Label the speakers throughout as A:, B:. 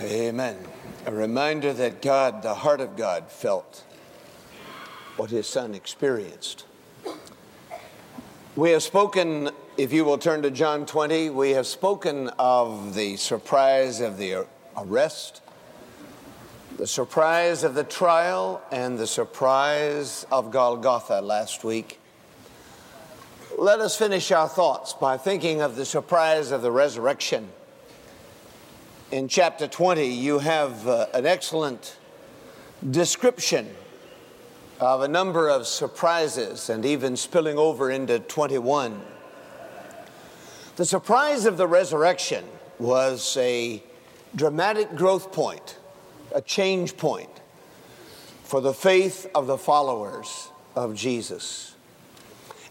A: Amen. A reminder that God, the heart of God, felt what his son experienced. We have spoken, if you will turn to John 20, we have spoken of the surprise of the arrest, the surprise of the trial, and the surprise of Golgotha last week. Let us finish our thoughts by thinking of the surprise of the resurrection in chapter 20, you have uh, an excellent description of a number of surprises and even spilling over into 21. The surprise of the resurrection was a dramatic growth point, a change point for the faith of the followers of Jesus.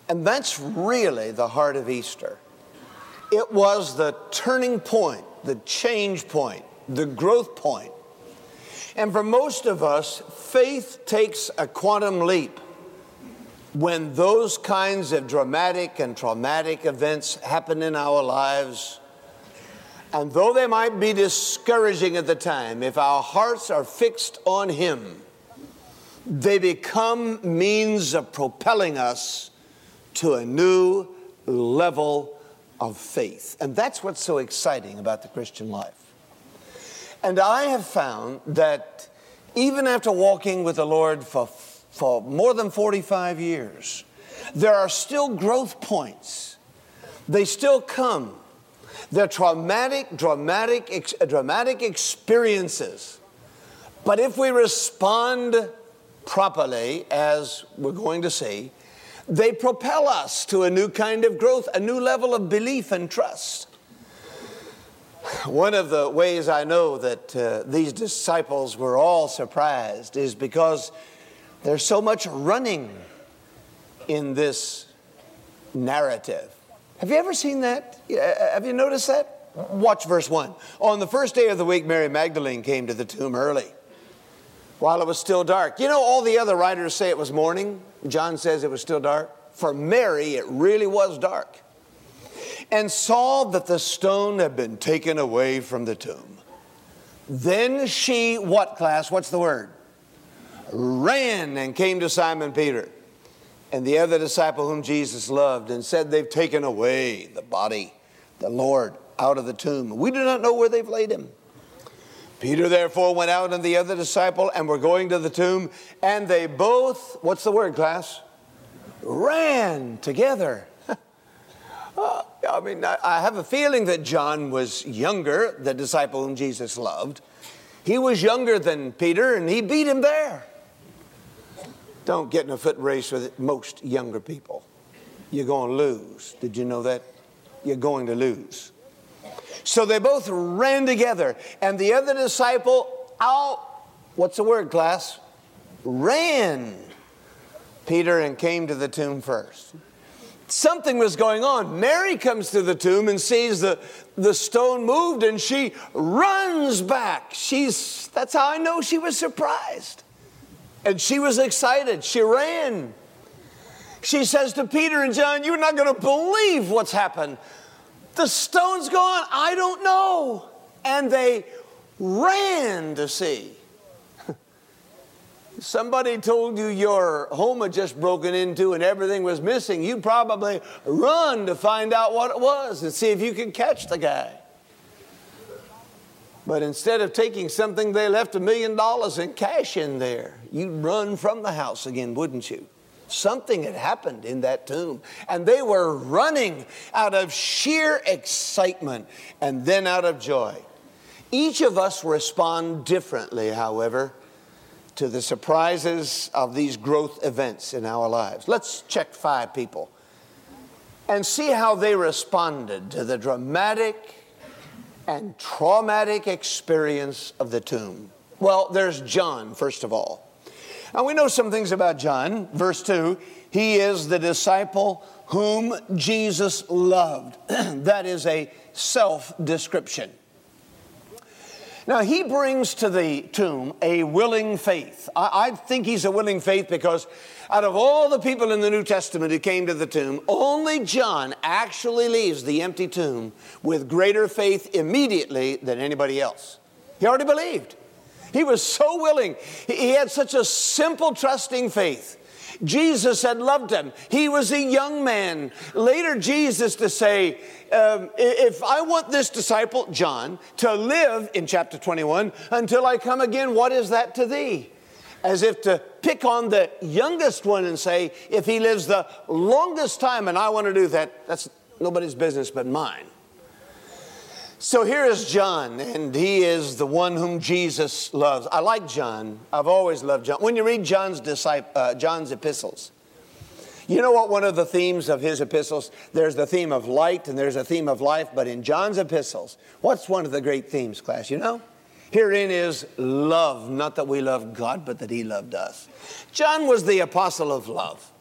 A: And that's really the heart of Easter. It was the turning point the change point, the growth point. And for most of us, faith takes a quantum leap when those kinds of dramatic and traumatic events happen in our lives. And though they might be discouraging at the time, if our hearts are fixed on Him, they become means of propelling us to a new level of faith. And that's what's so exciting about the Christian life. And I have found that even after walking with the Lord for, for more than 45 years, there are still growth points. They still come. They're traumatic, dramatic, dramatic experiences. But if we respond properly, as we're going to see, they propel us to a new kind of growth, a new level of belief and trust. One of the ways I know that uh, these disciples were all surprised is because there's so much running in this narrative. Have you ever seen that? Have you noticed that? Watch verse 1. On the first day of the week, Mary Magdalene came to the tomb early while it was still dark. You know, all the other writers say it was morning. John says it was still dark. For Mary, it really was dark. And saw that the stone had been taken away from the tomb. Then she, what class? What's the word? Ran and came to Simon Peter and the other disciple whom Jesus loved and said, They've taken away the body, the Lord, out of the tomb. We do not know where they've laid him. Peter therefore went out and the other disciple and were going to the tomb, and they both, what's the word, class? Ran together. uh, I mean, I have a feeling that John was younger, the disciple whom Jesus loved. He was younger than Peter, and he beat him there. Don't get in a foot race with most younger people. You're going to lose. Did you know that? You're going to lose. So they both ran together, and the other disciple out, what's the word, class? Ran. Peter and came to the tomb first. Something was going on. Mary comes to the tomb and sees the, the stone moved and she runs back. She's, that's how I know she was surprised. And she was excited. She ran. She says to Peter and John, You're not going to believe what's happened. The stone's gone. I don't know. And they ran to see. Somebody told you your home had just broken into and everything was missing. You'd probably run to find out what it was and see if you could catch the guy. But instead of taking something, they left a million dollars in cash in there. You'd run from the house again, wouldn't you? Something had happened in that tomb, and they were running out of sheer excitement and then out of joy. Each of us respond differently, however, to the surprises of these growth events in our lives. Let's check five people and see how they responded to the dramatic and traumatic experience of the tomb. Well, there's John, first of all. Now we know some things about John. Verse 2 he is the disciple whom Jesus loved. that is a self description. Now, he brings to the tomb a willing faith. I, I, think he's a willing faith because out of all the people in the New Testament who came to the tomb, only John actually leaves the empty tomb with greater faith immediately than anybody else. He already believed. He was so willing. He had such a simple, trusting faith. Jesus had loved him. He was a young man. Later, Jesus to say, um, If I want this disciple, John, to live in chapter 21 until I come again, what is that to thee? As if to pick on the youngest one and say, If he lives the longest time and I want to do that, that's nobody's business but mine. So here is John, and he is the one whom Jesus loves. I like John. I've always loved John. When you read John's, uh, John's epistles, you know what one of the themes of his epistles? There's the theme of light and there's a theme of life, but in John's epistles, what's one of the great themes, class? You know? Herein is love, not that we love God, but that he loved us. John was the apostle of love.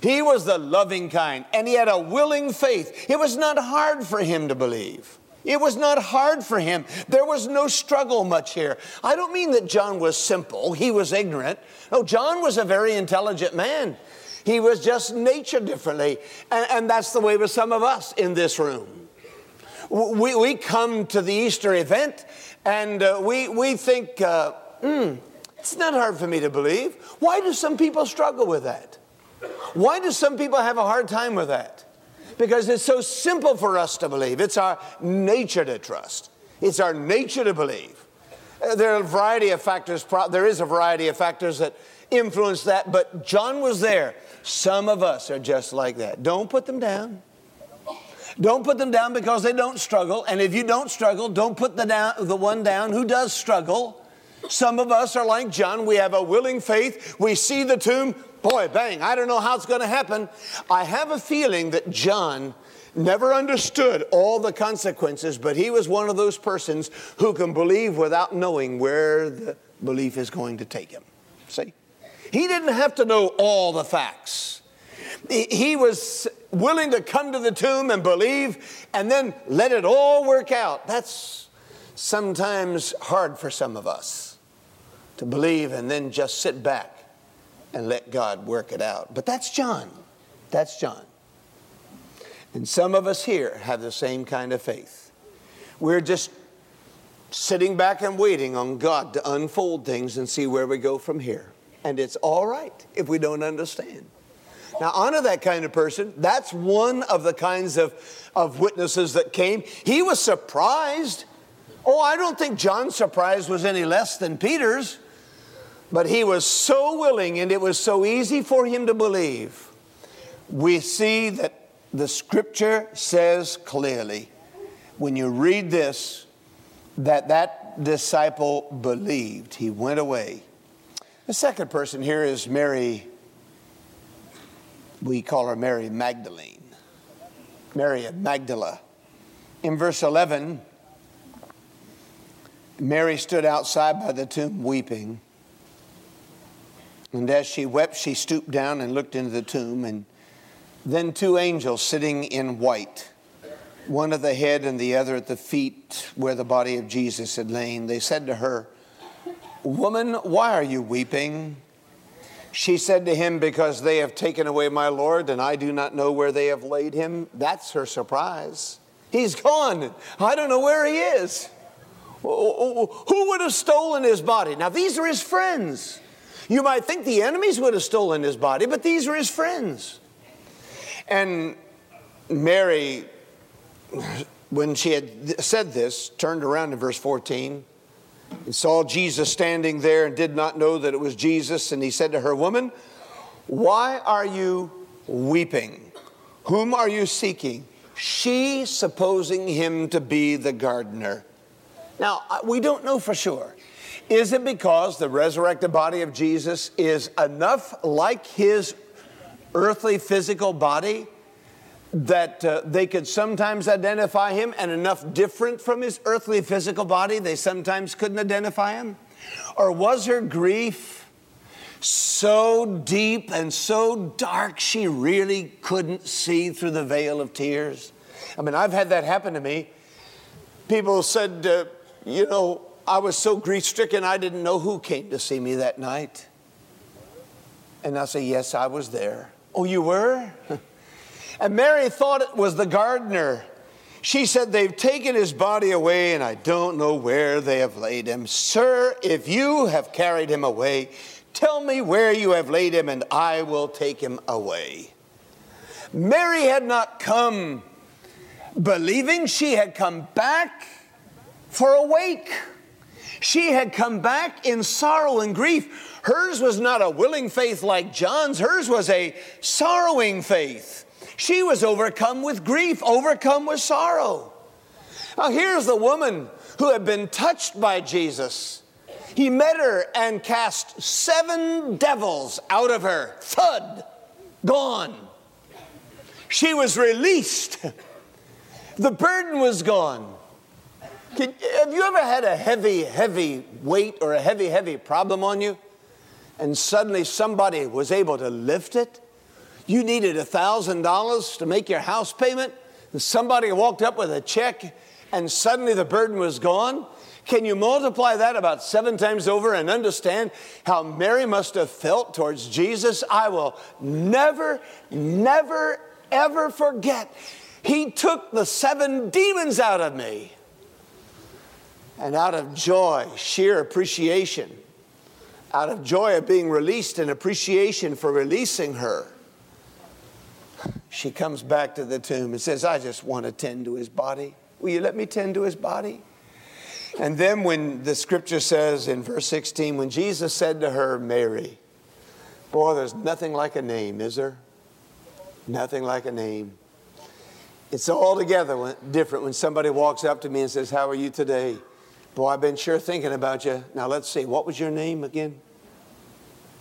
A: He was the loving kind, and he had a willing faith. It was not hard for him to believe. It was not hard for him. There was no struggle much here. I don't mean that John was simple, he was ignorant. No, John was a very intelligent man. He was just nature differently. And, and that's the way with some of us in this room. We, we come to the Easter event and uh, we, we think, uh, mm, it's not hard for me to believe. Why do some people struggle with that? Why do some people have a hard time with that? Because it's so simple for us to believe. It's our nature to trust, it's our nature to believe. Uh, there are a variety of factors, there is a variety of factors that influence that, but John was there. Some of us are just like that. Don't put them down. Don't put them down because they don't struggle. And if you don't struggle, don't put the, down, the one down who does struggle. Some of us are like John. We have a willing faith. We see the tomb. Boy, bang, I don't know how it's going to happen. I have a feeling that John never understood all the consequences, but he was one of those persons who can believe without knowing where the belief is going to take him. See? He didn't have to know all the facts. He was willing to come to the tomb and believe and then let it all work out. That's sometimes hard for some of us to believe and then just sit back and let God work it out. But that's John. That's John. And some of us here have the same kind of faith. We're just sitting back and waiting on God to unfold things and see where we go from here. And it's all right if we don't understand. Now, honor that kind of person. That's one of the kinds of, of witnesses that came. He was surprised. Oh, I don't think John's surprise was any less than Peter's. But he was so willing and it was so easy for him to believe. We see that the scripture says clearly, when you read this, that that disciple believed. He went away. The second person here is Mary. We call her Mary Magdalene. Mary of Magdala. In verse 11, Mary stood outside by the tomb weeping. And as she wept, she stooped down and looked into the tomb, and then two angels sitting in white, one at the head and the other at the feet where the body of Jesus had lain, they said to her, Woman, why are you weeping? She said to him, Because they have taken away my Lord, and I do not know where they have laid him. That's her surprise. He's gone. I don't know where he is. Who would have stolen his body? Now, these are his friends. You might think the enemies would have stolen his body, but these were his friends. And Mary, when she had said this, turned around in verse 14 and saw Jesus standing there and did not know that it was Jesus. And he said to her, Woman, why are you weeping? Whom are you seeking? She supposing him to be the gardener. Now, we don't know for sure. Is it because the resurrected body of Jesus is enough like his earthly physical body that uh, they could sometimes identify him and enough different from his earthly physical body they sometimes couldn't identify him? Or was her grief so deep and so dark she really couldn't see through the veil of tears? I mean, I've had that happen to me. People said, uh, you know, I was so grief stricken, I didn't know who came to see me that night. And I say, Yes, I was there. Oh, you were? and Mary thought it was the gardener. She said, They've taken his body away, and I don't know where they have laid him. Sir, if you have carried him away, tell me where you have laid him, and I will take him away. Mary had not come believing, she had come back for a wake. She had come back in sorrow and grief. Hers was not a willing faith like John's, hers was a sorrowing faith. She was overcome with grief, overcome with sorrow. Now, here's the woman who had been touched by Jesus. He met her and cast seven devils out of her. Thud, gone. She was released. The burden was gone. Can, have you ever had a heavy, heavy weight or a heavy, heavy problem on you? And suddenly somebody was able to lift it? You needed $1,000 to make your house payment, and somebody walked up with a check, and suddenly the burden was gone? Can you multiply that about seven times over and understand how Mary must have felt towards Jesus? I will never, never, ever forget. He took the seven demons out of me. And out of joy, sheer appreciation, out of joy of being released and appreciation for releasing her, she comes back to the tomb and says, I just want to tend to his body. Will you let me tend to his body? And then, when the scripture says in verse 16, when Jesus said to her, Mary, boy, there's nothing like a name, is there? Nothing like a name. It's altogether different when somebody walks up to me and says, How are you today? Boy, I've been sure thinking about you. Now, let's see, what was your name again?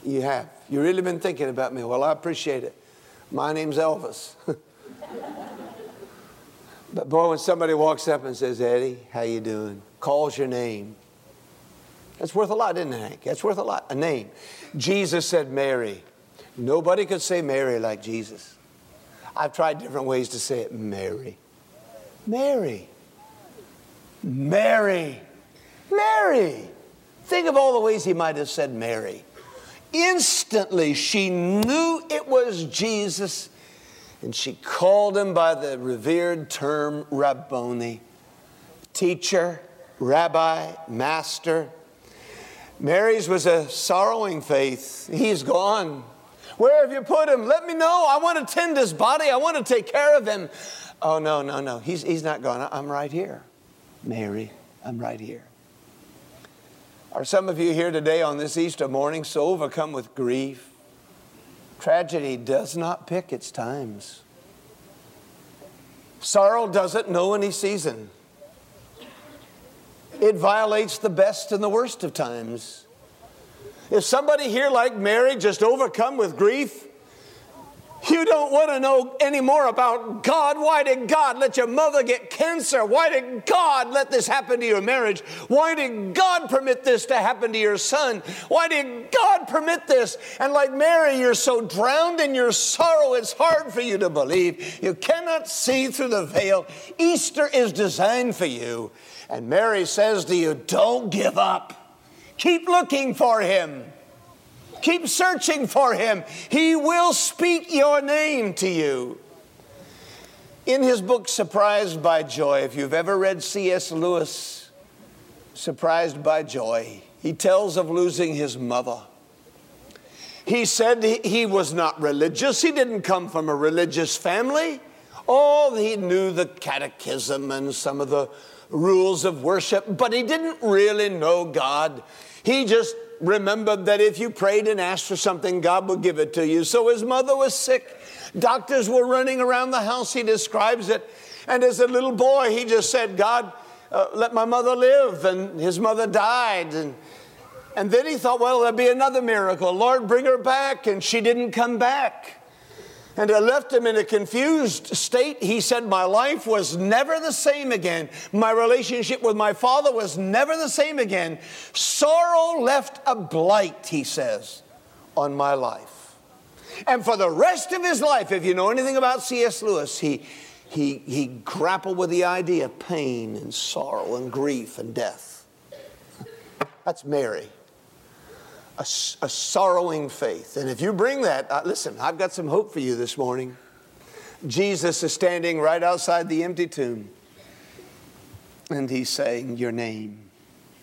A: You have. You really been thinking about me. Well, I appreciate it. My name's Elvis. but boy, when somebody walks up and says, Eddie, how you doing? Calls your name. That's worth a lot, isn't it, Hank? That's worth a lot. A name. Jesus said Mary. Nobody could say Mary like Jesus. I've tried different ways to say it. Mary. Mary. Mary. Mary. Think of all the ways he might have said Mary. Instantly, she knew it was Jesus, and she called him by the revered term Rabboni teacher, rabbi, master. Mary's was a sorrowing faith. He's gone. Where have you put him? Let me know. I want to tend his body. I want to take care of him. Oh, no, no, no. He's, he's not gone. I'm right here. Mary, I'm right here. Are some of you here today on this Easter morning so overcome with grief? Tragedy does not pick its times. Sorrow doesn't know any season. It violates the best and the worst of times. If somebody here, like Mary, just overcome with grief, you don't want to know any more about God. Why did God let your mother get cancer? Why did God let this happen to your marriage? Why did God permit this to happen to your son? Why did God permit this? And like Mary, you're so drowned in your sorrow, it's hard for you to believe. You cannot see through the veil. Easter is designed for you. And Mary says to you, Don't give up. Keep looking for him. Keep searching for him. He will speak your name to you. In his book, Surprised by Joy, if you've ever read C.S. Lewis, Surprised by Joy, he tells of losing his mother. He said he was not religious, he didn't come from a religious family. Oh, he knew the catechism and some of the rules of worship, but he didn't really know God. He just remembered that if you prayed and asked for something, God would give it to you. So his mother was sick. Doctors were running around the house. He describes it. And as a little boy, he just said, God, uh, let my mother live. And his mother died. And, and then he thought, well, there'll be another miracle. Lord, bring her back. And she didn't come back. And I left him in a confused state. He said, My life was never the same again. My relationship with my father was never the same again. Sorrow left a blight, he says, on my life. And for the rest of his life, if you know anything about C.S. Lewis, he, he, he grappled with the idea of pain and sorrow and grief and death. That's Mary a, a sorrowing faith. And if you bring that, uh, listen, I've got some hope for you this morning. Jesus is standing right outside the empty tomb. and he's saying your name,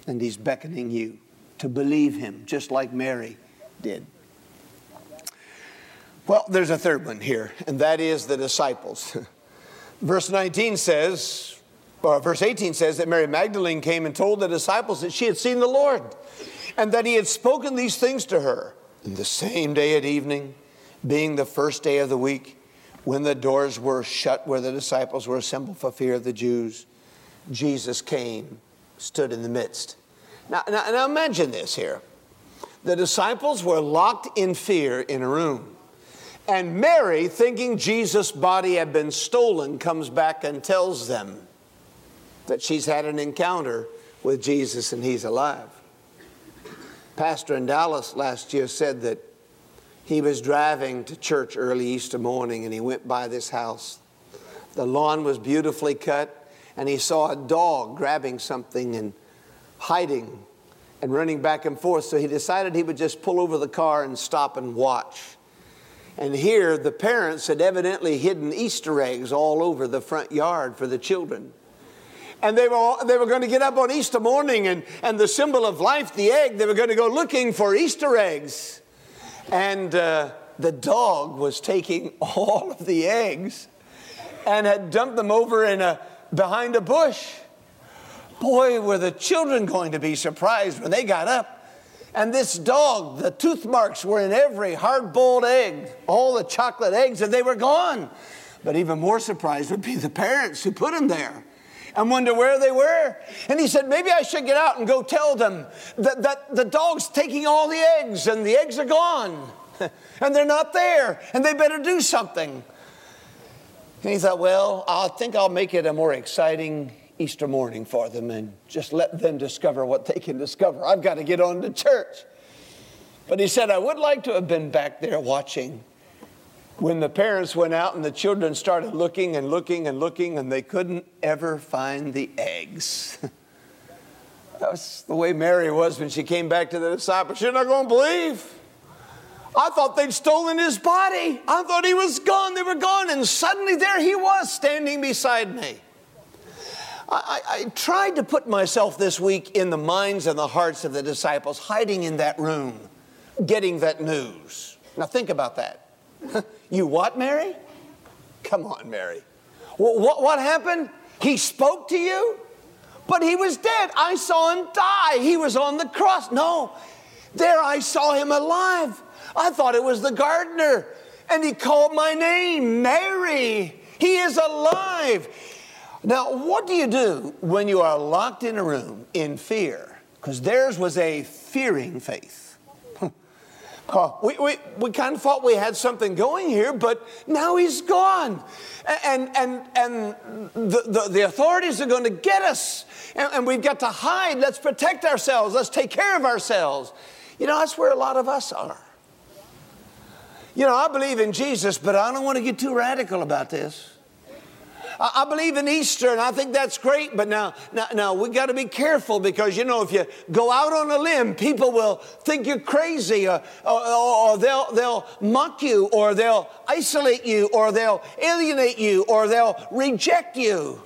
A: and he's beckoning you to believe him, just like Mary did. Well, there's a third one here, and that is the disciples. verse 19 says, or verse 18 says that Mary Magdalene came and told the disciples that she had seen the Lord and that he had spoken these things to her. And the same day at evening, being the first day of the week, when the doors were shut where the disciples were assembled for fear of the Jews, Jesus came, stood in the midst. Now, now, now imagine this here. The disciples were locked in fear in a room. And Mary, thinking Jesus' body had been stolen, comes back and tells them that she's had an encounter with Jesus and he's alive. Pastor in Dallas last year said that he was driving to church early Easter morning and he went by this house. The lawn was beautifully cut, and he saw a dog grabbing something and hiding and running back and forth. So he decided he would just pull over the car and stop and watch. And here, the parents had evidently hidden Easter eggs all over the front yard for the children. And they were, they were going to get up on Easter morning, and, and the symbol of life, the egg, they were going to go looking for Easter eggs. And uh, the dog was taking all of the eggs and had dumped them over in a, behind a bush. Boy, were the children going to be surprised when they got up. And this dog, the tooth marks were in every hard boiled egg, all the chocolate eggs, and they were gone. But even more surprised would be the parents who put them there and wonder where they were. And he said, Maybe I should get out and go tell them that, that the dog's taking all the eggs and the eggs are gone and they're not there and they better do something. And he thought, Well, I think I'll make it a more exciting Easter morning for them and just let them discover what they can discover. I've got to get on to church. But he said, I would like to have been back there watching when the parents went out and the children started looking and looking and looking and they couldn't ever find the eggs. that was the way Mary was when she came back to the disciples. You're not going to believe. I thought they'd stolen his body. I thought he was gone. They were gone. And suddenly there he was standing beside me. I, I, tried to put myself this week in the minds and the hearts of the disciples, hiding in that room, getting that news. Now, think about that. you what, Mary? Come on, Mary. What, what, what happened? He spoke to you, but he was dead. I saw him die. He was on the cross. No, there I saw him alive. I thought it was the gardener, and he called my name, Mary. He is alive. Now, what do you do when you are locked in a room in fear? Because theirs was a fearing faith. Uh, we, we, we kind of thought we had something going here, but now he's gone. And, and, and the, the, the authorities are going to get us, and, and we've got to hide. Let's protect ourselves, let's take care of ourselves. You know, that's where a lot of us are. You know, I believe in Jesus, but I don't want to get too radical about this. I, believe in Easter, and I think that's great. But now, now, now we got to be careful because you know if you go out on a limb, people will think you're crazy, or, or, or they'll they'll mock you, or they'll isolate you, or they'll alienate you, or they'll reject you.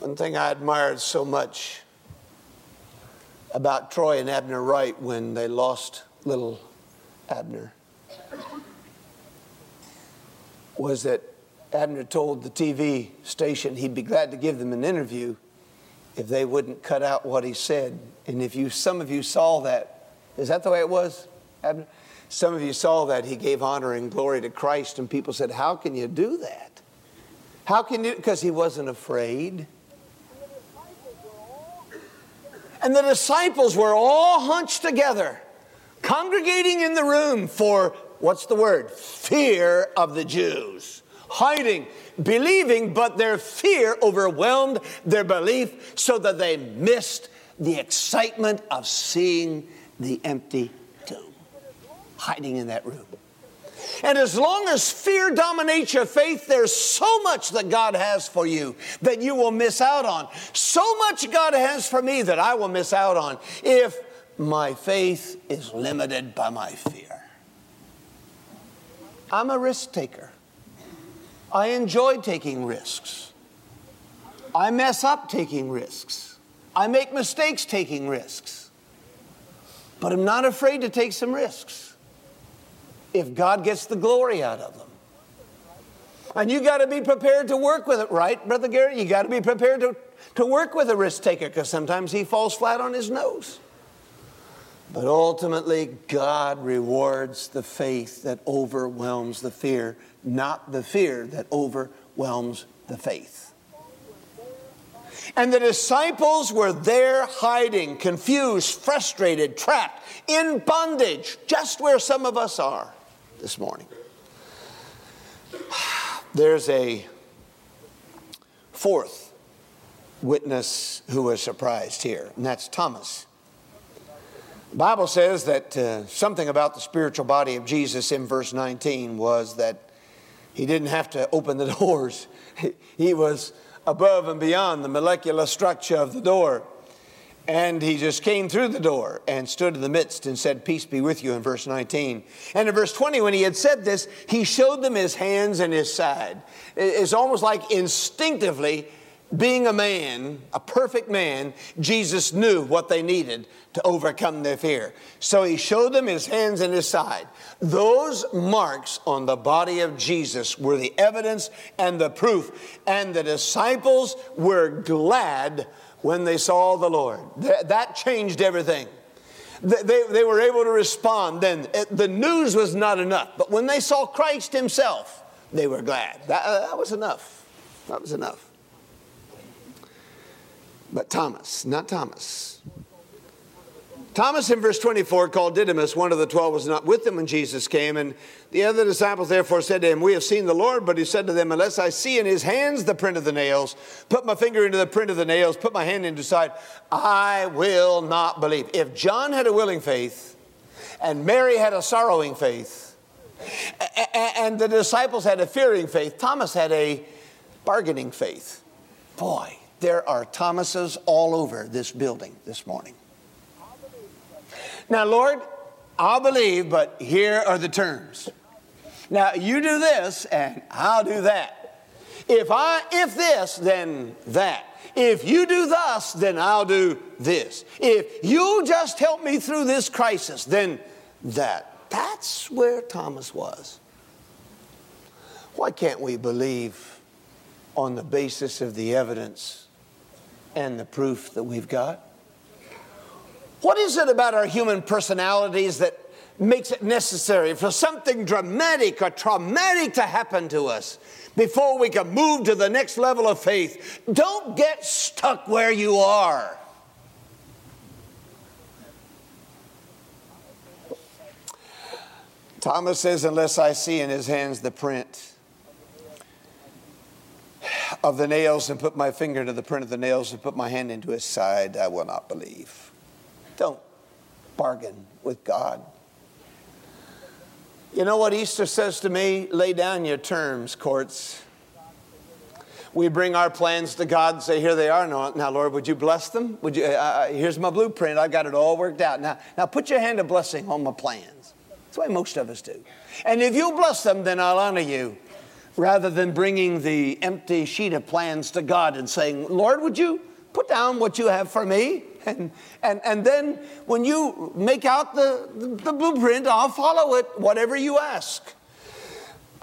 A: One thing I admired so much about Troy and Abner Wright when they lost little Abner was that Abner told the TV station he'd be glad to give them an interview if they wouldn't cut out what he said. And if you, some of you saw that, is that the way it was, Abner? Some of you saw that he gave honor and glory to Christ, and people said, How can you do that? How can you? Because he wasn't afraid. And the disciples were all hunched together, congregating in the room for what's the word? Fear of the Jews. Hiding, believing, but their fear overwhelmed their belief so that they missed the excitement of seeing the empty tomb. Hiding in that room. And as long as fear dominates your faith, there's so much that God has for you that you will miss out on. So much God has for me that I will miss out on if my faith is limited by my fear. I'm a risk taker. I enjoy taking risks. I mess up taking risks. I make mistakes taking risks. But I'm not afraid to take some risks if God gets the glory out of them. And you got to be prepared to work with it, right, Brother Garrett? You got to be prepared to, to work with a risk taker because sometimes he falls flat on his nose. But ultimately, God rewards the faith that overwhelms the fear, not the fear that overwhelms the faith. And the disciples were there hiding, confused, frustrated, trapped, in bondage, just where some of us are this morning. There's a fourth witness who was surprised here, and that's Thomas. Bible says that uh, something about the spiritual body of Jesus in verse 19 was that he didn't have to open the doors. he was above and beyond the molecular structure of the door. And he just came through the door and stood in the midst and said, Peace be with you, in verse 19. And in verse 20, when he had said this, he showed them his hands and his side. It's almost like instinctively, being a man, a perfect man, Jesus knew what they needed to overcome their fear. So he showed them his hands and his side. Those marks on the body of Jesus were the evidence and the proof. And the disciples were glad when they saw the Lord. That changed everything. They, they were able to respond then. The news was not enough, but when they saw Christ Himself, they were glad. That, uh, that was enough. That was enough. But Thomas, not Thomas, Thomas in verse 24 called Didymus, one of the twelve, was not with them when Jesus came. And the other disciples therefore said to him, We have seen the Lord. But he said to them, Unless I see in his hands the print of the nails, put my finger into the print of the nails, put my hand into side, I will not believe. If John had a willing faith and Mary had a sorrowing faith, and the disciples had a fearing faith, Thomas had a bargaining faith. Boy, there are Thomases all over this building this morning. Now, Lord, I'll believe, but here are the terms. Now, you do this, and I'll do that. If I, if this, then that. If you do thus, then I'll do this. If you just help me through this crisis, then that. That's where Thomas was. Why can't we believe on the basis of the evidence and the proof that we've got? What is it about our human personalities that makes it necessary for something dramatic or traumatic to happen to us before we can move to the next level of faith? Don't get stuck where you are. Thomas says, Unless I see in his hands the print of the nails and put my finger to the print of the nails and put my hand into his side, I will not believe. Don't bargain with God. You know what Easter says to me? Lay down your terms, courts. We bring our plans to God and say, Here they are. Now, Lord, would you bless them? Would you, uh, here's my blueprint. I've got it all worked out. Now, now, put your hand of blessing on my plans. That's the way most of us do. And if you bless them, then I'll honor you. Rather than bringing the empty sheet of plans to God and saying, Lord, would you put down what you have for me? And, and, and then when you make out the, the, the blueprint, I'll follow it, whatever you ask.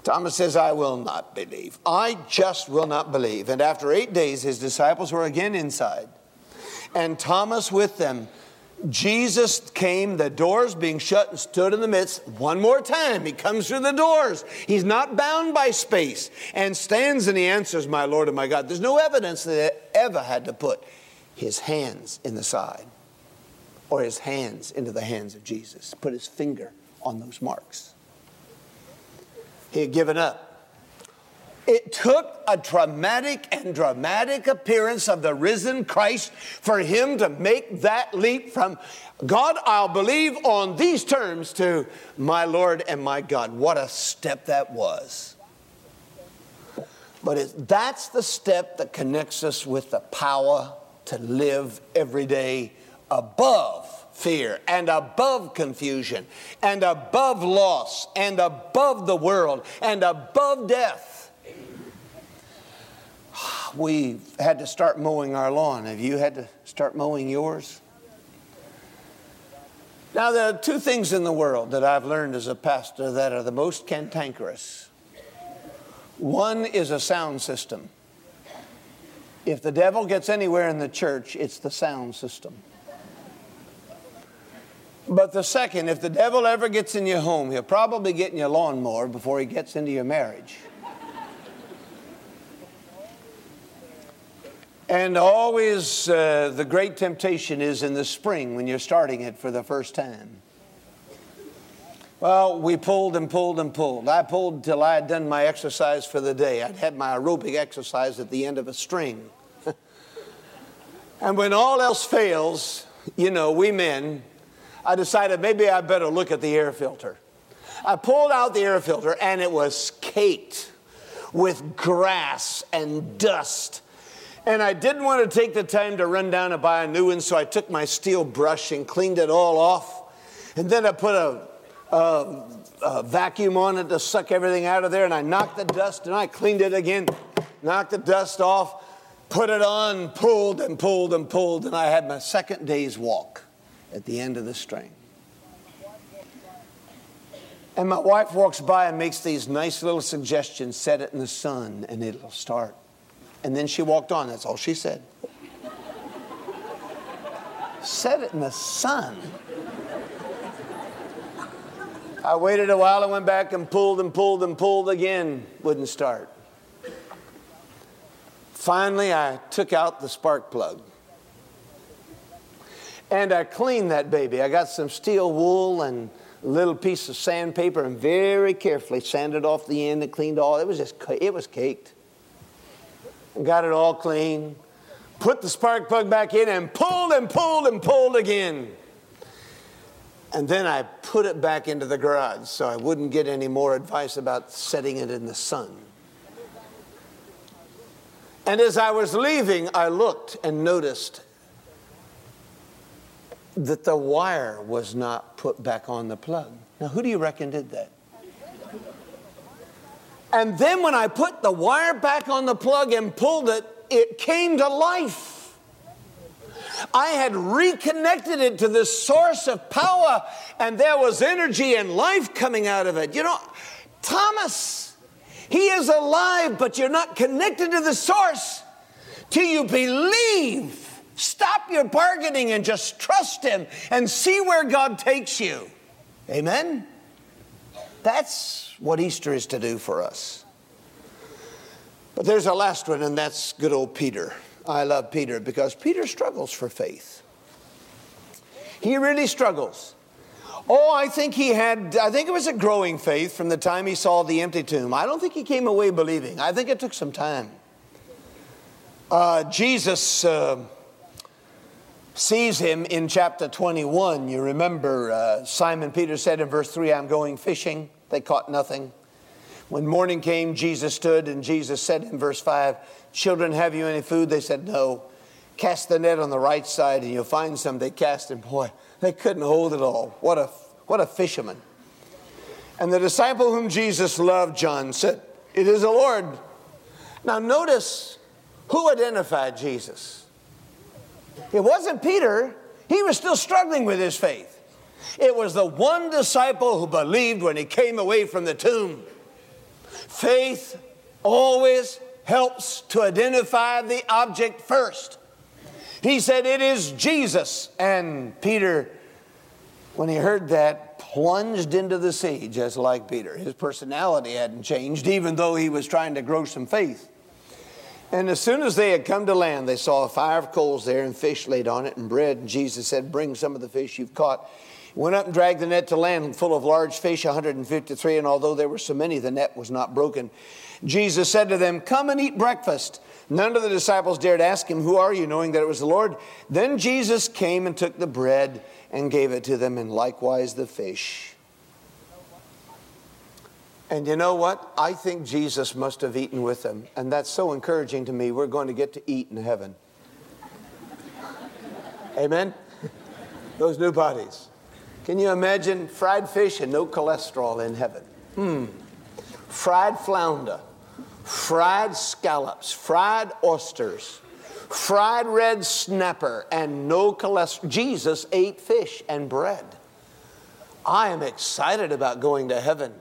A: Thomas says, I will not believe. I just will not believe. And after eight days, his disciples were again inside, and Thomas with them. Jesus came, the doors being shut, and stood in the midst one more time. He comes through the doors. He's not bound by space and stands and he answers, My Lord and my God. There's no evidence that it ever had to put his hands in the side or his hands into the hands of Jesus, put his finger on those marks. He had given up. It took a traumatic and dramatic appearance of the risen Christ for him to make that leap from God, I'll believe on these terms to my Lord and my God. What a step that was. But it, that's the step that connects us with the power to live every day above fear and above confusion and above loss and above the world and above death. We had to start mowing our lawn. Have you had to start mowing yours? Now, there are two things in the world that I've learned as a pastor that are the most cantankerous. One is a sound system. If the devil gets anywhere in the church, it's the sound system. But the second, if the devil ever gets in your home, he'll probably get in your lawnmower before he gets into your marriage. And always uh, the great temptation is in the spring when you're starting it for the first time. Well, we pulled and pulled and pulled. I pulled until I had done my exercise for the day. I'd had my aerobic exercise at the end of a string. and when all else fails, you know, we men, I decided maybe I better look at the air filter. I pulled out the air filter and it was caked with grass and dust. And I didn't want to take the time to run down and buy a new one, so I took my steel brush and cleaned it all off. And then I put a uh, uh, vacuum on it to suck everything out of there, and I knocked the dust and I cleaned it again, knocked the dust off, put it on, pulled and pulled and pulled, and I had my second day's walk at the end of the string. And my wife walks by and makes these nice little suggestions set it in the sun and it'll start. And then she walked on. That's all she said. set it in the sun. I waited a while and went back and pulled and pulled and pulled again. Wouldn't start. Finally, I took out the spark plug. And I cleaned that baby. I got some steel wool and a little piece of sandpaper and very carefully sanded off the end and cleaned all. It was just, it was caked. Got it all clean. Put the spark plug back in and pulled and pulled and pulled again. And then I put it back into the garage so I wouldn't get any more advice about setting it in the sun. And as I was leaving, I looked and noticed that the wire was not put back on the plug. Now, who do you reckon did that? And then when I put the wire back on the plug and pulled it, it came to life. I had reconnected it to this source of power, and there was energy and life coming out of it. You know, Thomas, he is alive, but you're not connected to the source till you believe. Stop your bargaining and just trust Him and see where God takes you. Amen? That's what Easter is to do for us. But there's a last one, and that's good old Peter. I love Peter because Peter struggles for faith. He really struggles. Oh, I think he had, I think it was a growing faith from the time he saw the empty tomb. I don't think he came away believing. I think it took some time. Uh, Jesus uh, sees him in chapter 21. You remember uh, Simon Peter said in verse 3, I'm going fishing. They caught nothing. When morning came, Jesus stood, and Jesus said in verse 5, Children, have you any food? They said, No. Cast the net on the right side, and you'll find some. They cast, and boy, they couldn't hold it all. What a, what a fisherman. And the disciple whom Jesus loved, John, said, It is the Lord. Now, notice who identified Jesus. It wasn't Peter, he was still struggling with his faith. It was the one disciple who believed when he came away from the tomb. Faith always helps to identify the object first. He said, It is Jesus. And Peter, when he heard that, plunged into the sea just like Peter. His personality hadn't changed, even though he was trying to grow some faith. And as soon as they had come to land, they saw a fire of coals there and fish laid on it and bread. And Jesus said, Bring some of the fish you've caught. Went up and dragged the net to land full of large fish, 153, and although there were so many, the net was not broken. Jesus said to them, Come and eat breakfast. None of the disciples dared ask him, Who are you? knowing that it was the Lord. Then Jesus came and took the bread and gave it to them, and likewise the fish. And you know what? I think Jesus must have eaten with them. And that's so encouraging to me. We're going to get to eat in heaven. Amen? Those new bodies. Can you imagine fried fish and no cholesterol in heaven? Hmm. Fried flounder fried scallops, fried oysters, fried red snapper, and no cholesterol. Jesus ate fish and bread. I am excited about going to heaven.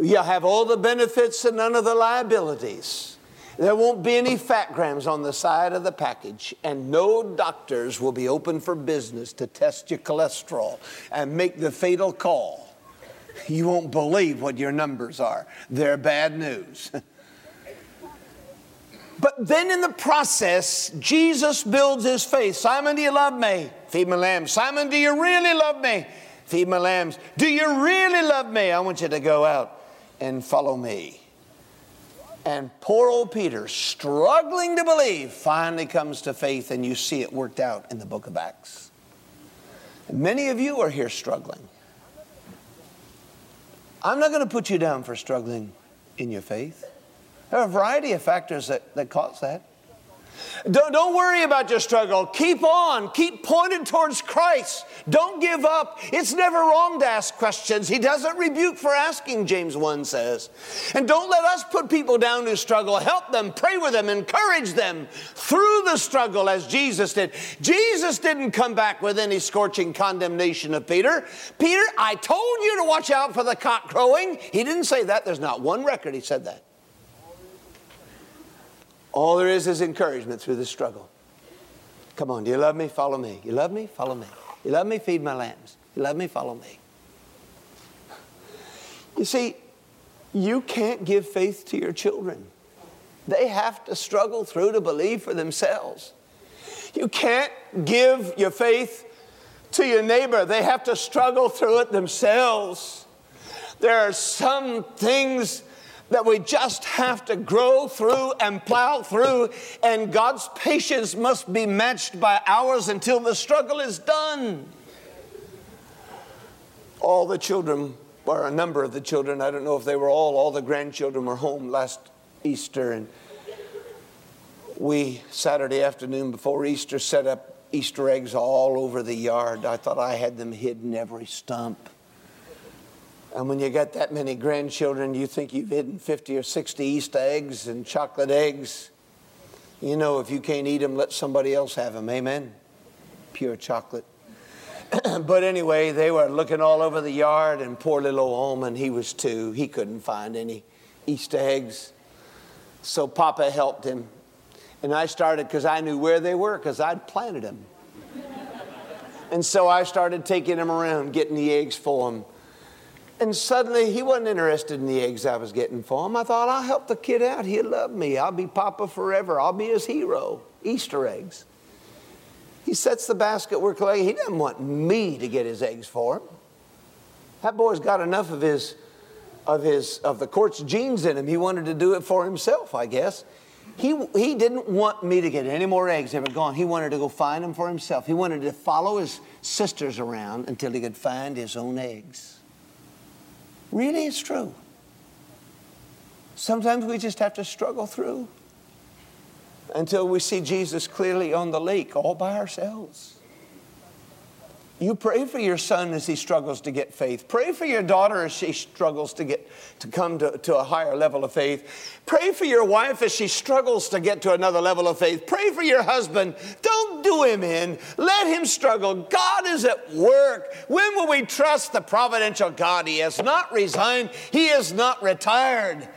A: You'll have all the benefits and none of the liabilities. There won't be any fat grams on the side of the package, and no doctors will be open for business to test your cholesterol and make the fatal call. You won't believe what your numbers are. They're bad news. But then in the process, Jesus builds his faith. Simon, do you love me? Feed my lambs. Simon, do you really love me? Feed my lambs. Do you really love me? I want you to go out and follow me. And poor old Peter, struggling to believe, finally comes to faith, and you see it worked out in the book of Acts. Many of you are here struggling. I'm not going to put you down for struggling in your faith. There are a variety of factors that, that cause that. Don't, don't worry about your struggle. Keep on. Keep pointed towards Christ. Don't give up. It's never wrong to ask questions. He doesn't rebuke for asking, James 1 says. And don't let us put people down who struggle. Help them, pray with them, encourage them through the struggle as Jesus did. Jesus didn't come back with any scorching condemnation of Peter. Peter, I told you to watch out for the cock crowing. He didn't say that. There's not one record he said that. All there is is encouragement through the struggle. Come on, do you love me? Follow me. You love me? Follow me. You love me? Feed my lambs. You love me? Follow me. You see, you can't give faith to your children. They have to struggle through to believe for themselves. You can't give your faith to your neighbor. They have to struggle through it themselves. There are some things that we just have to grow through and plow through, and God's patience must be matched by ours until the struggle is done. All the children, or a number of the children, I don't know if they were all, all the grandchildren were home last Easter, and we, Saturday afternoon before Easter, set up Easter eggs all over the yard. I thought I had them hidden every stump. And when you got that many grandchildren, you think you've hidden 50 or 60 Easter eggs and chocolate eggs. You know, if you can't eat them, let somebody else have them. Amen. Pure chocolate. but anyway, they were looking all over the yard, and poor little old he was two. He couldn't find any Easter eggs. So Papa helped him. And I started because I knew where they were because I'd planted them. and so I started taking them around, getting the eggs for him. And suddenly he wasn't interested in the eggs I was getting for him. I thought, I'll help the kid out. He'll love me. I'll be Papa forever. I'll be his hero. Easter eggs. He sets the basket we're collecting. He doesn't want me to get his eggs for him. That boy's got enough of his of his of the court's genes in him. He wanted to do it for himself, I guess. He, he didn't want me to get any more eggs ever gone. He wanted to go find them for himself. He wanted to follow his sisters around until he could find his own eggs. Really, it's true. Sometimes we just have to struggle through until we see Jesus clearly on the lake all by ourselves. You pray for your son as he struggles to get faith. Pray for your daughter as she struggles to get to come to, to a higher level of faith. Pray for your wife as she struggles to get to another level of faith. Pray for your husband. Don't do him in. Let him struggle. God is at work. When will we trust the providential God? He has not resigned. He is not retired.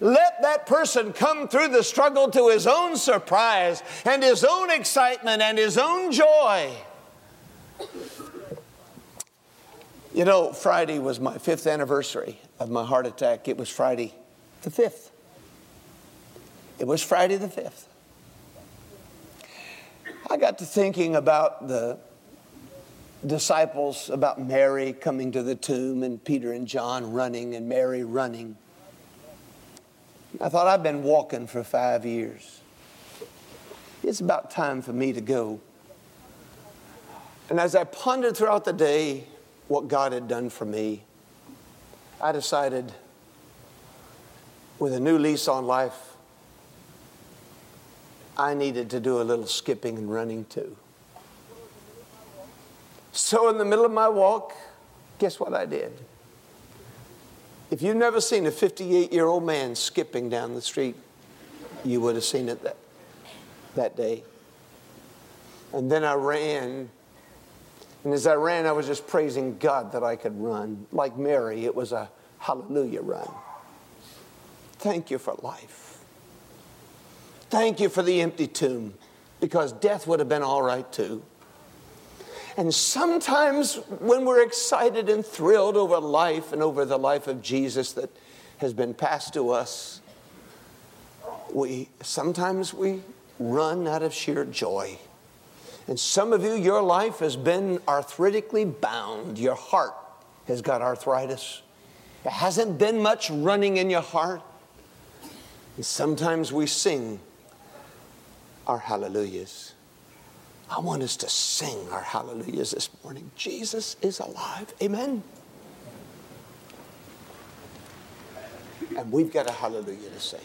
A: Let that person come through the struggle to his own surprise and his own excitement and his own joy. You know, Friday was my fifth anniversary of my heart attack. It was Friday the 5th. It was Friday the 5th. I got to thinking about the disciples, about Mary coming to the tomb and Peter and John running and Mary running. I thought, I've been walking for five years. It's about time for me to go. And as I pondered throughout the day, what God had done for me, I decided with a new lease on life, I needed to do a little skipping and running too. So, in the middle of my walk, guess what I did? If you've never seen a 58 year old man skipping down the street, you would have seen it that, that day. And then I ran. And as I ran, I was just praising God that I could run. Like Mary, it was a hallelujah run. Thank you for life. Thank you for the empty tomb because death would have been all right too. And sometimes when we're excited and thrilled over life and over the life of Jesus that has been passed to us, we sometimes we run out of sheer joy. And some of you, your life has been arthritically bound. Your heart has got arthritis. There hasn't been much running in your heart. And sometimes we sing our hallelujahs. I want us to sing our hallelujahs this morning. Jesus is alive. Amen. And we've got a hallelujah to sing.